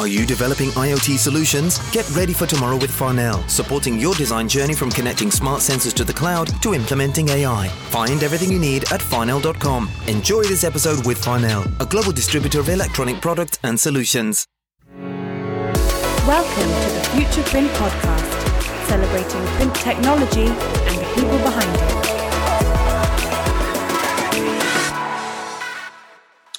Are you developing IoT solutions? Get ready for tomorrow with Farnell, supporting your design journey from connecting smart sensors to the cloud to implementing AI. Find everything you need at farnell.com. Enjoy this episode with Farnell, a global distributor of electronic products and solutions. Welcome to the Future Print Podcast, celebrating print technology and the people behind it.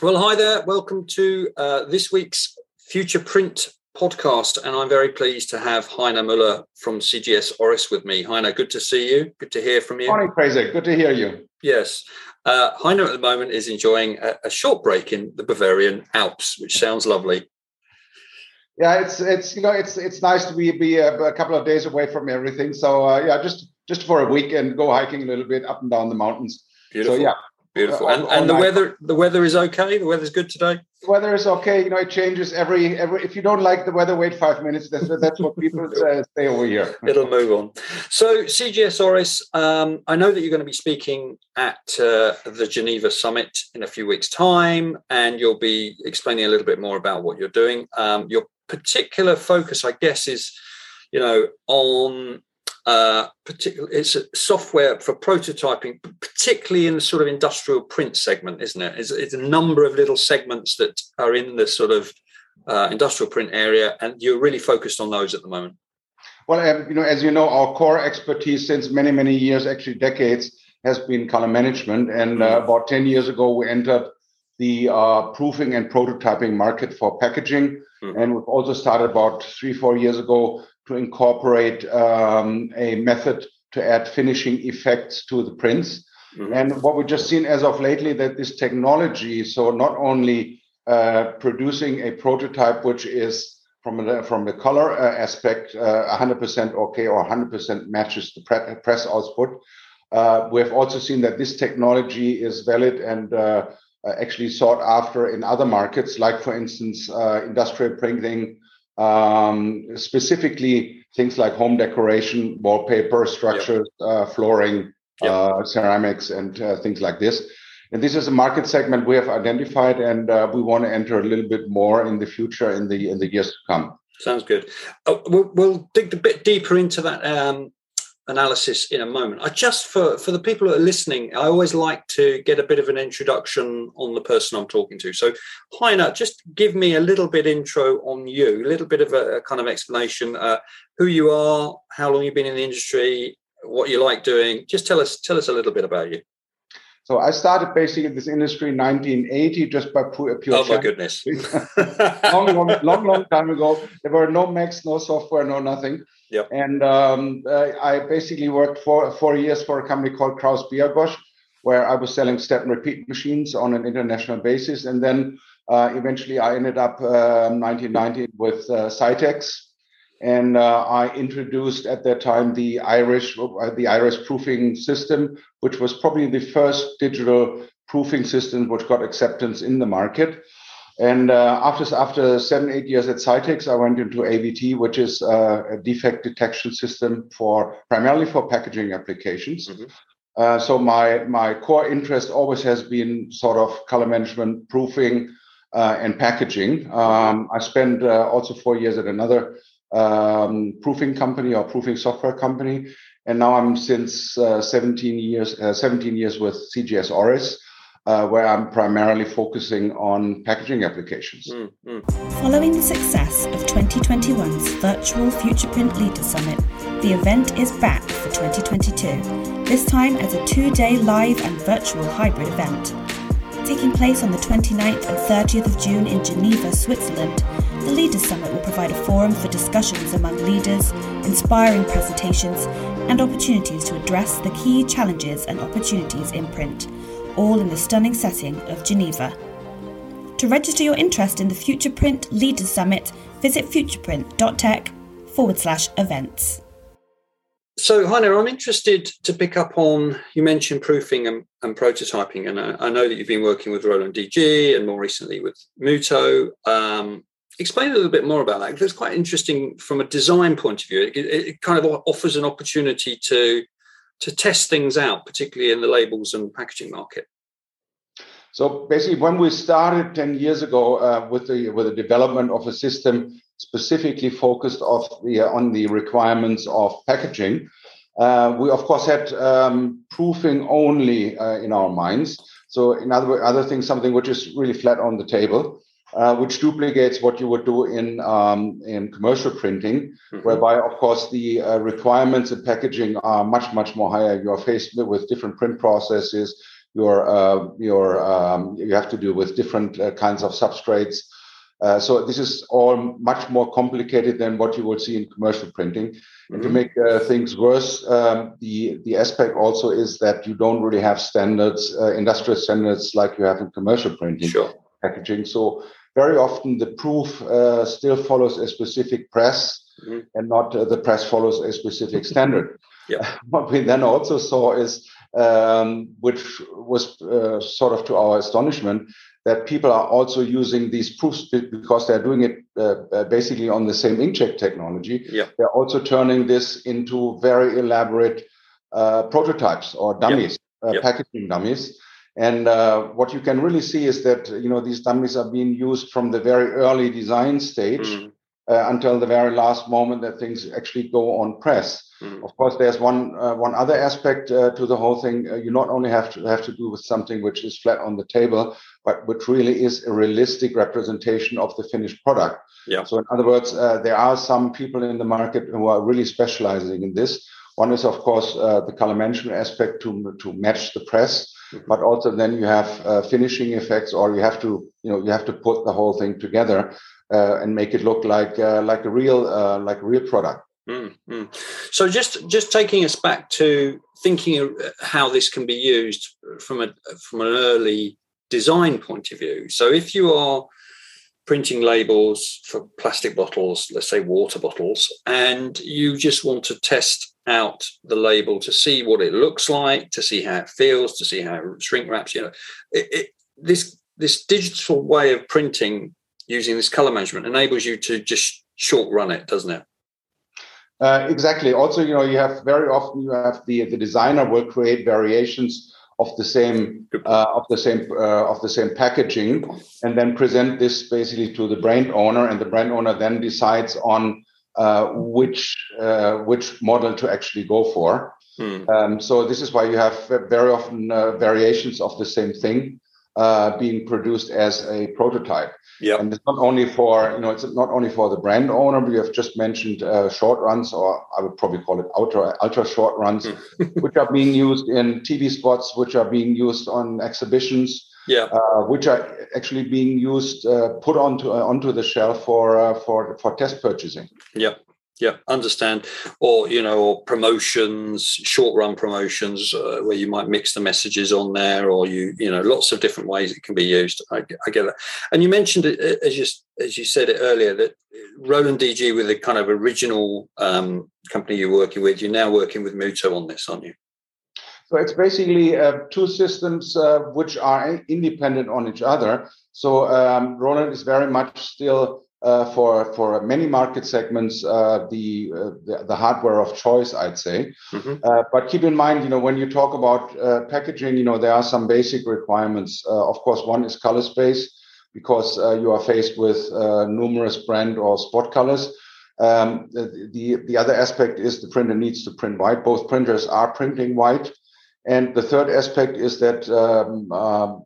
Well, hi there. Welcome to uh, this week's Future Print podcast. And I'm very pleased to have Heiner Muller from CGS Oris with me. Heiner, good to see you. Good to hear from you. Morning, Fraser. Good to hear you. Yes. Uh, Heiner at the moment is enjoying a, a short break in the Bavarian Alps, which sounds lovely. Yeah, it's it's you know it's it's nice to be be a, a couple of days away from everything. So uh, yeah, just just for a week and go hiking a little bit up and down the mountains. Beautiful. So yeah, Beautiful. Uh, And, all and the night. weather the weather is okay. The weather's good today. the weather is okay. You know, it changes every every. If you don't like the weather, wait five minutes. That's that's what people uh, say over here. It'll move on. So, CGS Oris, um, I know that you're going to be speaking at uh, the Geneva Summit in a few weeks' time, and you'll be explaining a little bit more about what you're doing. Um, your particular focus, I guess, is you know on uh, particular it's a software for prototyping, particularly in the sort of industrial print segment, isn't it? It's, it's a number of little segments that are in the sort of uh, industrial print area, and you're really focused on those at the moment. Well, um, you know, as you know, our core expertise since many many years, actually decades, has been color management. And uh, about ten years ago, we entered the uh, proofing and prototyping market for packaging. Mhm. And we've also started about three four years ago to incorporate um, a method to add finishing effects to the prints. Mhm. And what we've just seen as of lately that this technology, so not only uh, producing a prototype which is from the, from the color uh, aspect uh, 100% okay or 100% matches the pre- press output, uh, we have also seen that this technology is valid and uh, uh, actually sought after in other markets, like for instance, uh, industrial printing, um, specifically things like home decoration, wallpaper, structures, uh, flooring, Yep. uh, ceramics, and uh, things like this. And this is a market segment we have identified, and uh, we want to enter a little bit more in the future, in the in the years to come. Sounds good. Oh, we'll, we'll dig a bit deeper into that um, analysis in a moment. I just for for the people that are listening, I always like to get a bit of an introduction on the person I'm talking to. So, Heiner, just give me a little bit intro on you, a little bit of a, a kind of explanation, uh, who you are, how long you've been in the industry, what you like doing. Just tell us tell us a little bit about you. So I started basically this industry in 1980 just by pure, pure Oh my chance. goodness! long, long, long, long time ago. There were no Macs, no software, no nothing. Yep. And um, uh, I basically worked for four years for a company called Krause Biagosch, where I was selling step and repeat machines on an international basis. And then uh, eventually I ended up um 1990 with uh, Scitex. And uh, I introduced at that time the Irish, uh, the Iris proofing system, which was probably the first digital proofing system which got acceptance in the market. And uh, after after seven eight years at Scitex, I went into AVT, which is uh, a defect detection system for primarily for packaging applications. Mhm. Uh, so my my core interest always has been sort of color management, proofing, uh, and packaging. Um, I spent uh, also four years at another um, proofing company or proofing software company, and now I'm since uh, 17 years uh, 17 years with CGS Oris uh, where I'm primarily focusing on packaging applications. Mm, mm. Following the success of 2021's virtual Future Print Leader Summit, the event is back for 2022, this time as a two day live and virtual hybrid event. Taking place on the 29th and 30th of June in Geneva, Switzerland, the Leaders Summit will provide a forum for discussions among leaders, inspiring presentations, and opportunities to address the key challenges and opportunities in print, all in the stunning setting of Geneva. To register your interest in the Future Print Leaders Summit, visit futureprint.tech forward slash events. So, Heiner, I'm interested to pick up on you mentioned proofing and, and prototyping, and I, I know that you've been working with Roland DG and more recently with Mutoh. Um, explain a little bit more about that. It's quite interesting from a design point of view. It, it, kind of offers an opportunity to to test things out, particularly in the labels and packaging market. So basically, when we started 10 years ago uh, with the with the development of a system specifically focused of the, uh, on the requirements of packaging, uh, we of course had um, proofing only uh, in our minds. So in other other things, something which is really flat on the table. Uh, which duplicates what you would do in um, in commercial printing, mm-hmm. whereby, of course, the uh, requirements in packaging are much much more higher. You are faced with different print processes. You're uh, you're um, you have to do with different uh, kinds of substrates. Uh, so this is all much more complicated than what you would see in commercial printing. Mm-hmm. And to mm-hmm. make uh, things worse, um, the the aspect also is that you don't really have standards, industrial standards like you have in commercial printing. Sure. Packaging. So very often the proof uh, still follows a specific press mm-hmm. and not uh, the press follows a specific standard. Yeah. What we then also saw is, um, which was uh, sort of to our astonishment, that people are also using these proofs because they're doing it uh, uh, basically on the same inkjet technology. Yeah. They're also turning this into very elaborate uh, prototypes or dummies, yep. packaging dummies. And uh, what you can really see is that you know these dummies are being used from the very early design stage mm. uh, until the very last moment that things actually go on press. Mm. Of course, there's one uh, one other aspect uh, to the whole thing. Uh, you not only have to have to do with something which is flat on the table, but which really is a realistic representation of the finished product. Yeah. So, in other words, uh, there are some people in the market who are really specializing in this. One is, of course, the color management aspect to to match the press. Mm-hmm. But also then you have uh, finishing effects, or you have to, you know, you have to put the whole thing together uh, and make it look like uh, like a real uh, like a real product. Mm-hmm. So just just taking us back to thinking how this can be used from a from an early design point of view. So if you are printing labels for plastic bottles, let's say water bottles, and you just want to test out the label to see what it looks like, to see how it feels, to see how it shrink wraps. You know, it, it, this this digital way of printing using this color management enables you to just short run it, doesn't it? Uh, exactly. Also, you know, you have very often you have the the designer will create variations of the same uh, of the same uh, of the same packaging, and then present this basically to the brand owner, and the brand owner then decides on uh, which uh, which model to actually go for. Hmm. Um, so this is why you have very often uh, variations of the same thing uh, being produced as a prototype. Yeah, and it's not only for you know it's not only for the brand owner. But you have just mentioned uh, short runs, or I would probably call it ultra ultra short runs, hmm. which are being used in TV spots, which are being used on exhibitions yeah, uh, which are actually being used uh, put onto uh, onto the shelf for uh, for for test purchasing. Yeah, yeah, understand. Or you know, or promotions, short run promotions, uh, where you might mix the messages on there, or you you know, lots of different ways it can be used. I, I get that. And you mentioned it as you as you said it earlier that Roland DG with the kind of original um, company you're working with, you're now working with Mutoh on this, aren't you? So it's basically uh, two systems uh, which are independent on each other. So um, Roland is very much still uh, for for many market segments uh, the, uh, the, the hardware of choice, I'd say. Mm-hmm. Uh, but keep in mind, you know, when you talk about packaging, you know, there are some basic requirements. of course, one is color space because you are faced with numerous brand or spot colors. Um, the, the, the other aspect is the printer needs to print white. Both printers are printing white. And the third aspect is that um, uh,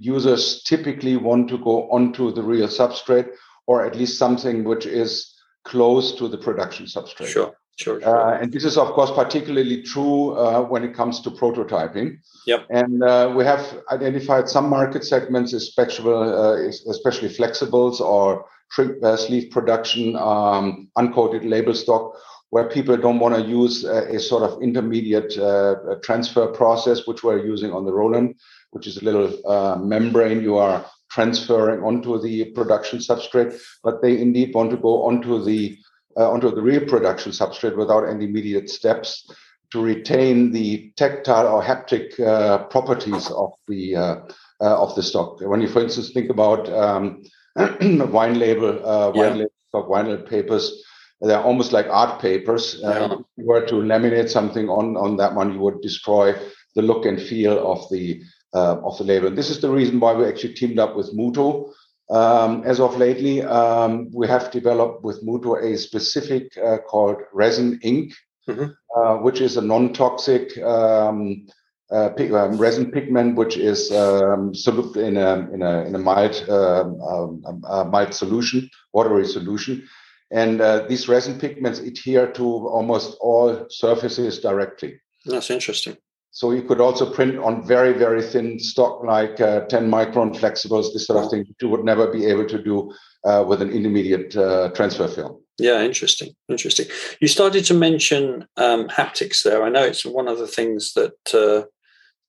users typically want to go onto the real substrate or at least something which is close to the production substrate. Sure. Sure, sure. Uh, and this is, of course, particularly true uh, when it comes to prototyping. Yep. And uh, we have identified some market segments, especially, uh, especially flexibles or shrink uh, sleeve production, um, uncoated label stock, where people don't want to use a, a sort of intermediate uh, transfer process, which we're using on the Roland, which is a little uh, membrane you are transferring onto the production substrate, but they indeed want to go onto the uh, onto the real production substrate without any immediate steps to retain the tactile or haptic uh, properties of the uh, uh, of the stock. When you, for instance, think about um, wine label, wine label stock, wine label papers they're almost like art papers. Uh, yeah. if you were to laminate something on on that one, you would destroy the look and feel of the uh, of the label. And this is the reason why we actually teamed up with Mutoh. Um, as of lately, um, we have developed with Mutoh a specific uh, called resin ink, mm-hmm. uh, which is a non-toxic um, uh, pig, um, resin pigment, which is um, soluble in a in a in a mild um, a mild solution, watery solution, and uh, these resin pigments adhere to almost all surfaces directly. That's interesting. So you could also print on very, very thin stock, like uh, 10 micron flexibles, this sort of thing, you would never be able to do uh, with an intermediate uh, transfer film. Yeah, interesting. Interesting. You started to mention um, haptics there. I know it's one of the things that uh,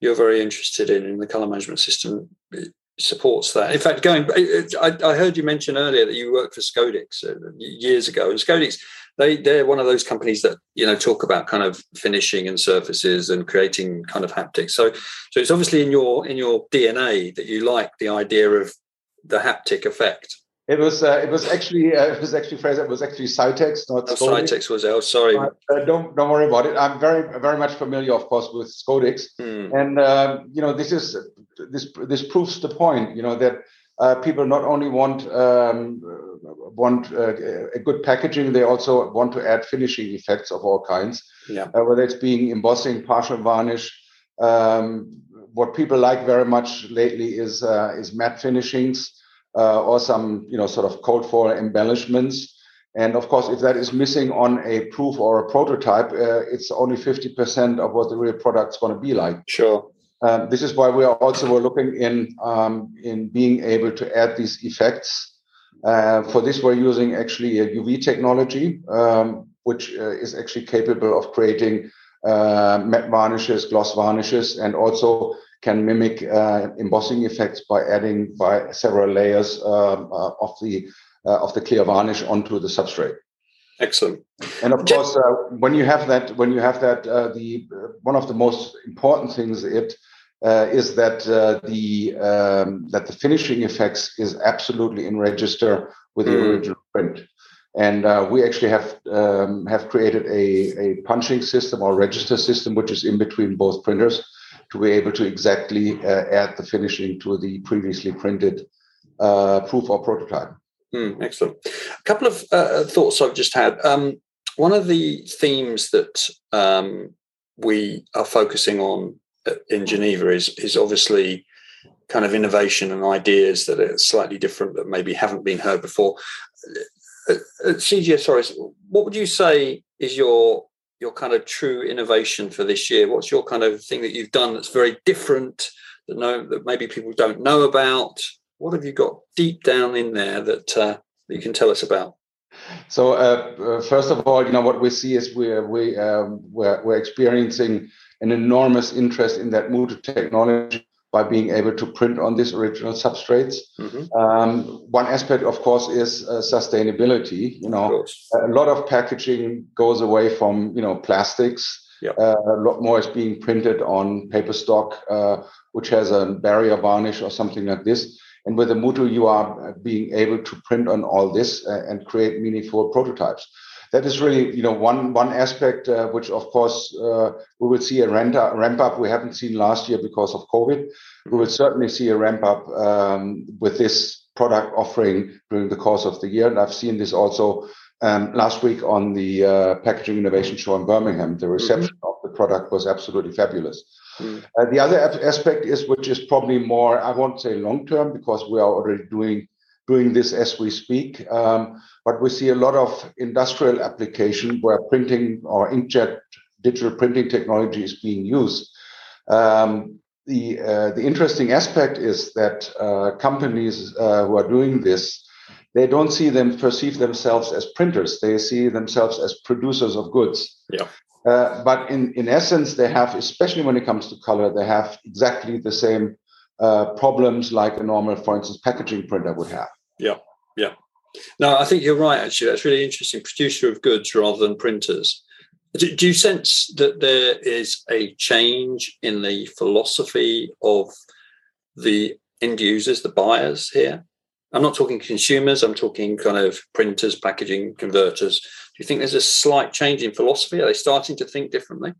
you're very interested in in the color management system supports that. In fact, going, I, I heard you mention earlier that you worked for Scodix uh, years ago, and they they're one of those companies that you know talk about kind of finishing and surfaces and creating kind of haptics. So so it's obviously in your in your DNA that you like the idea of the haptic effect. It was uh, it was actually uh, it was actually Fraser. It was actually Scitex, not oh, Scitex was it? Oh, sorry. Uh, don't don't worry about it. I'm very very much familiar, of course, with Scodix, hmm. and um, you know this is this this proves the point. You know that uh, people not only want um, want uh, a good packaging, they also want to add finishing effects of all kinds. Yeah. Uh, whether it's being embossing, partial varnish. Um, what people like very much lately is uh, is matte finishings uh, or some you know sort of cold foil embellishments. And of course, if that is missing on a proof or a prototype, uh, it's only 50% of what the real product's going to be like. Sure. Um, this is why we are also looking in um, in being able to add these effects. Uh, for this, we're using actually a UV technology, um, which uh, is actually capable of creating uh, matte varnishes, gloss varnishes, and also can mimic uh, embossing effects by adding by several layers um, uh, of the uh, of the clear varnish onto the substrate. Excellent. And of course, uh, when you have that, when you have that, uh, the one of the most important things it uh, is that the um, that the finishing effects is absolutely in register with the mm. original print. And uh, we actually have um, have created a, a punching system or register system, which is in between both printers, to be able to exactly uh, add the finishing to the previously printed uh, proof or prototype. Mm, excellent. A couple of uh, thoughts I've just had. Um, one of the themes that um, we are focusing on uh, in Geneva is is obviously kind of innovation and ideas that are slightly different that maybe haven't been heard before. At CGS, what would you say is your your kind of true innovation for this year? What's your kind of thing that you've done that's very different that know that maybe people don't know about? What have you got deep down in there that uh, that you can tell us about? So uh, uh, first of all, you know what we see is we're we um, we're, we're experiencing an enormous interest in that Mutoh technology by being able to print on these original substrates. Mm-hmm. Um, one aspect, of course, is uh, sustainability. You know, a lot of packaging goes away from you know plastics. Yep. Uh, a lot more is being printed on paper stock, uh, which has a barrier varnish or something like this. And with the Mutoh, you are uh, being able to print on all this uh, and create meaningful prototypes that is really you know one one aspect uh, which of course uh, we will see a ramp up, ramp up we haven't seen last year because of covid we will certainly see a ramp up um, with this product offering during the course of the year and i've seen this also um, last week on the uh, packaging innovation show in birmingham the reception mm-hmm. of the product was absolutely fabulous mm. uh, the other aspect is which is probably more i won't say long term because we are already doing doing this as we speak. Um, but we see a lot of industrial application where printing or inkjet digital printing technology is being used. Um, the uh, the interesting aspect is that uh, companies uh, who are doing this, they don't see them perceive themselves as printers. They see themselves as producers of goods. Yeah. Uh, but in, in essence, they have, especially when it comes to color, they have exactly the same uh, problems like a normal, for instance, packaging printer would have. Yeah, yeah. No, I think you're right. Actually, that's really interesting. Producer of goods rather than printers. Do, do you sense that there is a change in the philosophy of the end users, the buyers here? I'm not talking consumers. I'm talking kind of printers, packaging, converters. Do you think there's a slight change in philosophy? Are they starting to think differently?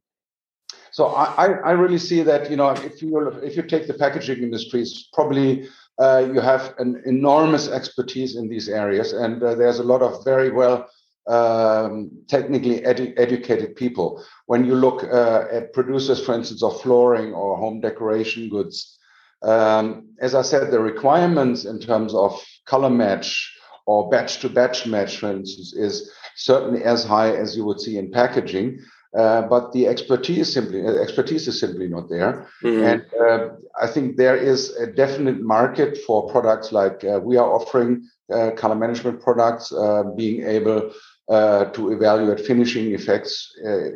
So I, I really see that you know if you if you take the packaging industries, probably uh, you have an enormous expertise in these areas, and uh, there's a lot of very well um, technically edu- educated people. When you look uh, at producers, for instance, of flooring or home decoration goods, um, as I said, the requirements in terms of color match or batch to batch match, for instance, is certainly as high as you would see in packaging. Uh, but the expertise simply uh, expertise is simply not there, mm-hmm. and uh, I think there is a definite market for products like uh, we are offering uh, color management products, being able to evaluate finishing effects.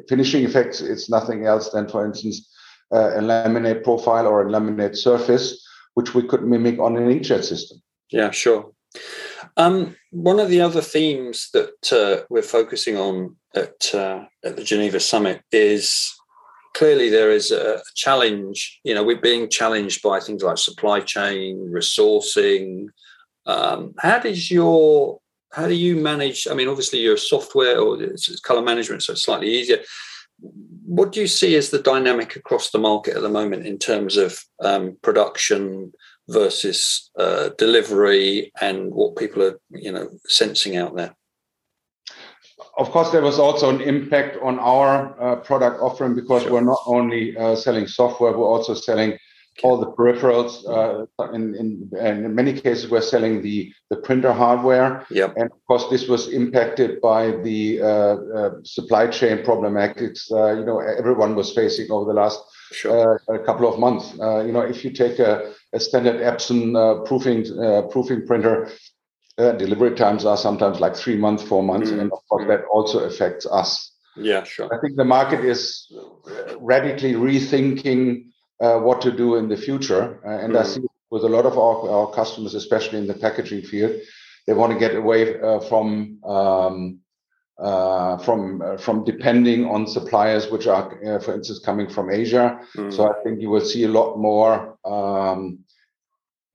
finishing effects is nothing else than, for instance, a laminate profile or a laminate surface, which we could mimic on an inkjet system. Yeah, sure. Um, one of the other themes that uh, we're focusing on at, uh, at the Geneva Summit is clearly there is a challenge. You know, we're being challenged by things like supply chain, resourcing. Um, how does your how do you manage? I mean, obviously you're software or it's color management, so it's slightly easier. What do you see as the dynamic across the market at the moment in terms of um, production, versus uh, delivery and what people are you know sensing out there of course there was also an impact on our uh, product offering because sure. we're not only uh, selling software we're also selling all the peripherals uh, in, in, in many cases we're selling the the printer hardware yep. and of course this was impacted by the uh, uh, supply chain problematics you know everyone was facing over the last sure. a couple of months you know if you take a a standard Epson uh, proofing uh, proofing printer, uh, delivery times are sometimes like three months, four months, mm-hmm. and of course that also affects us. Yeah, sure. I think the market is radically rethinking uh, what to do in the future, uh, and mm-hmm. I see with a lot of our, our customers, especially in the packaging field, they want to get away uh, from um, uh, from uh, from depending on suppliers which are, uh, for instance, coming from Asia. Mm. So I think you will see a lot more um,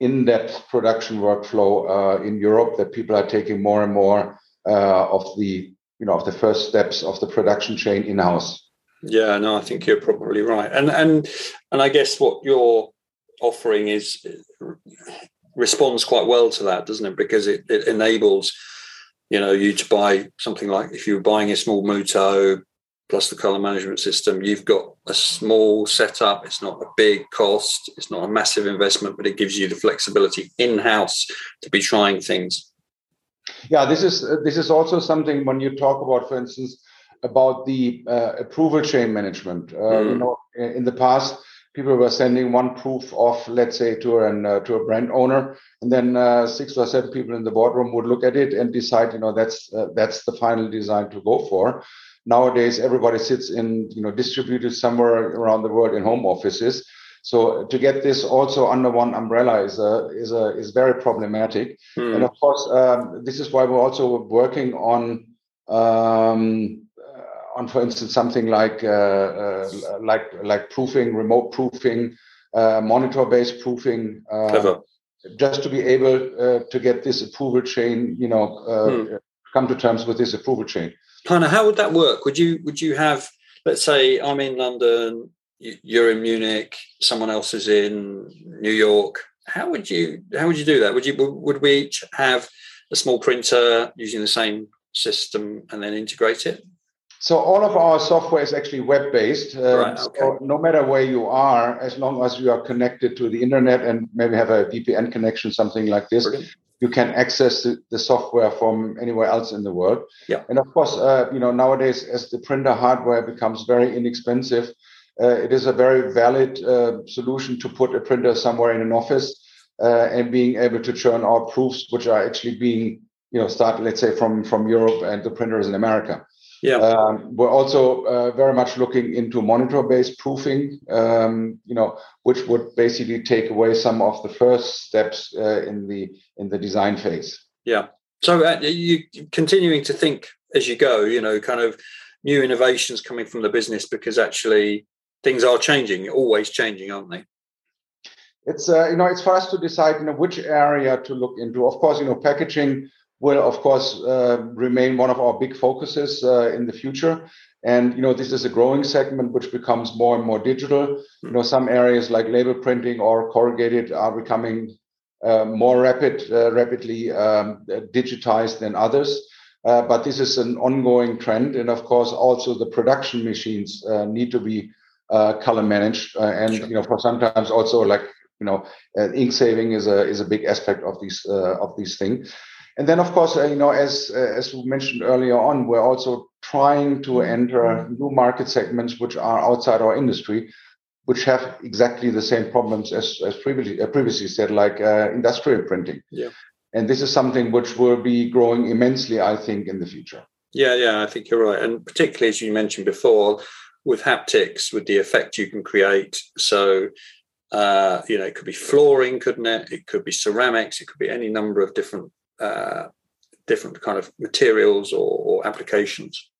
in-depth production workflow uh, in Europe that people are taking more and more uh, of the you know of the first steps of the production chain in-house. Yeah, no, I think you're probably right, and and and I guess what you're offering is responds quite well to that, doesn't it? Because it, it enables you know, you to buy something like if you're buying a small Mutoh plus the color management system, you've got a small setup. It's not a big cost. It's not a massive investment, but it gives you the flexibility in house to be trying things. Yeah, this is uh, this is also something when you talk about, for instance, about the uh, approval chain management. Uh, mm. You know, in the past, people were sending one proof of, let's say, to an uh, to a brand owner, and then uh, six or seven people in the boardroom would look at it and decide, you know, that's uh, that's the final design to go for. Nowadays, everybody sits in, you know, distributed somewhere around the world in home offices. So to get this also under one umbrella is a, is a, is very problematic. Hmm. And of course, um, this is why we're also working on um, on, for instance, something like uh, uh, like like proofing, remote proofing, uh, monitor-based proofing, just to be able to get this approval chain, you know, hmm. come to terms with this approval chain. Kind of, how would that work? Would you would you have, let's say, I'm in London, you're in Munich, someone else is in New York. How would you how would you do that? Would you would we each have a small printer using the same system and then integrate it? So all of our software is actually web-based. Um, right, okay. So no matter where you are, as long as you are connected to the internet and maybe have a VPN connection, something like this, Brilliant. You can access the, software from anywhere else in the world. Yeah. And of course, uh, you know nowadays as the printer hardware becomes very inexpensive, uh, it is a very valid uh, solution to put a printer somewhere in an office uh, and being able to churn out proofs which are actually being you know started, let's say, from from Europe and the printer is in America. Yeah. Um, we're also uh, very much looking into monitor-based proofing, um, you know, which would basically take away some of the first steps uh, in the in the design phase. Yeah. So uh, you continuing to think as you go, you know, kind of new innovations coming from the business because actually things are changing, always changing, aren't they? It's uh, you know, it's for us to decide, you know, which area to look into. Of course, you know, packaging will, of course, uh, remain one of our big focuses uh, in the future. And you know, this is a growing segment which becomes more and more digital. You know, some areas like label printing or corrugated are becoming uh, more rapid, uh, rapidly um, digitized than others. Uh, but this is an ongoing trend, and of course, also the production machines uh, need to be color managed, and sure. you know, for sometimes also like you know, ink saving is a is a big aspect of these of these things. And then, of course, you know, as as we mentioned earlier on, we're also trying to enter new market segments which are outside our industry, which have exactly the same problems as, as previously, uh, previously said, like uh, industrial printing. Yeah. And this is something which will be growing immensely, I think, in the future. Yeah, yeah, I think you're right. And particularly, as you mentioned before, with haptics, with the effect you can create. So, uh, you know, it could be flooring, couldn't it? It could be ceramics. It could be any number of different uh, different kind of materials or, or applications.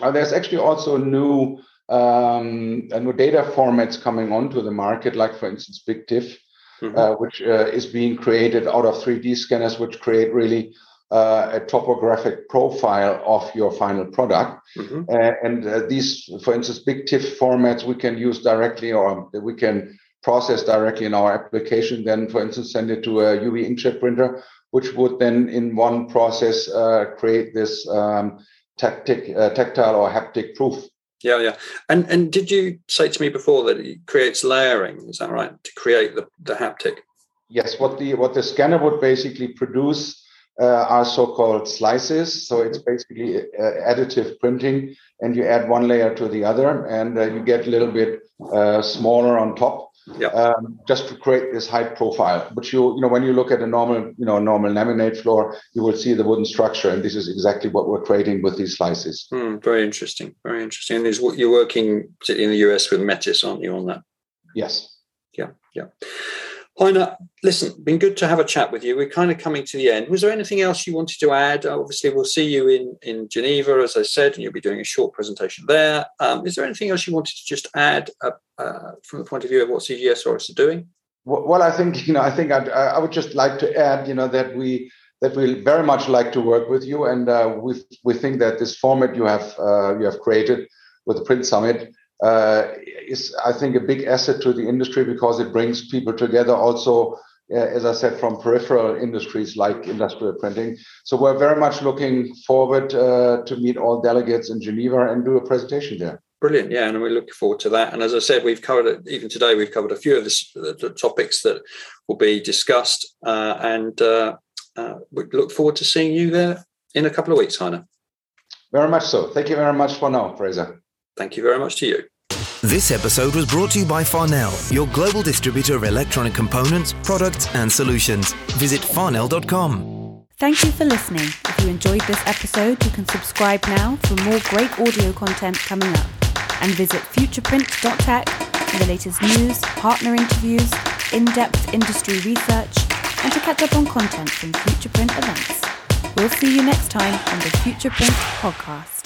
Uh, there's actually also new um, new data formats coming onto the market, like for instance, BigTIFF, mm-hmm. uh, which uh, is being created out of 3D scanners, which create really uh, a topographic profile of your final product. Mm-hmm. Uh, and these, for instance, BigTIFF formats we can use directly, or we can process directly in our application. Then, for instance, send it to a UV inkjet printer, which would then, in one process, create this. Um, tactic, uh, tactile or haptic proof. Yeah, yeah. And and did you say to me before that it creates layering? Is that right? To create the, the haptic. Yes. What the what the scanner would basically produce uh, are so-called slices. So it's basically uh, additive printing, and you add one layer to the other, and uh, you get a little bit uh, smaller on top yeah. Um, just to create this high profile. But you, you know, when you look at a normal, you know, normal laminate floor, you will see the wooden structure, and this is exactly what we're creating with these slices. Hmm, very interesting, very interesting. And is what you're working in the US with Metis, aren't you, on that? Yes. Yeah, yeah. Heiner, listen, been good to have a chat with you. We're kind of coming to the end. Was there anything else you wanted to add? Obviously, we'll see you in, in Geneva, as I said, and you'll be doing a short presentation there. Um, is there anything else you wanted to just add uh, uh, from the point of view of what CGS are doing? Well, I think you know, I think I'd, I would just like to add, you know, that we that we very much like to work with you, and uh, we we think that this format you have uh, you have created with the Print Summit uh, is, I think, a big asset to the industry because it brings people together also, uh, as I said, from peripheral industries like industrial printing. So we're very much looking forward uh, to meet all delegates in Geneva and do a presentation there. Brilliant, yeah, and we look forward to that. And as I said, we've covered it, even today. We've covered a few of this, the, the topics that will be discussed, uh, and uh, uh, we look forward to seeing you there in a couple of weeks, Heiner. Very much so. Thank you very much for now, Fraser. Thank you very much to you. This episode was brought to you by Farnell, your global distributor of electronic components, products, and solutions. Visit farnell.com. Thank you for listening. If you enjoyed this episode, you can subscribe now for more great audio content coming up. And visit futureprint.tech for the latest news, partner interviews, in depth industry research, and to catch up on content from Futureprint events. We'll see you next time on the Futureprint podcast.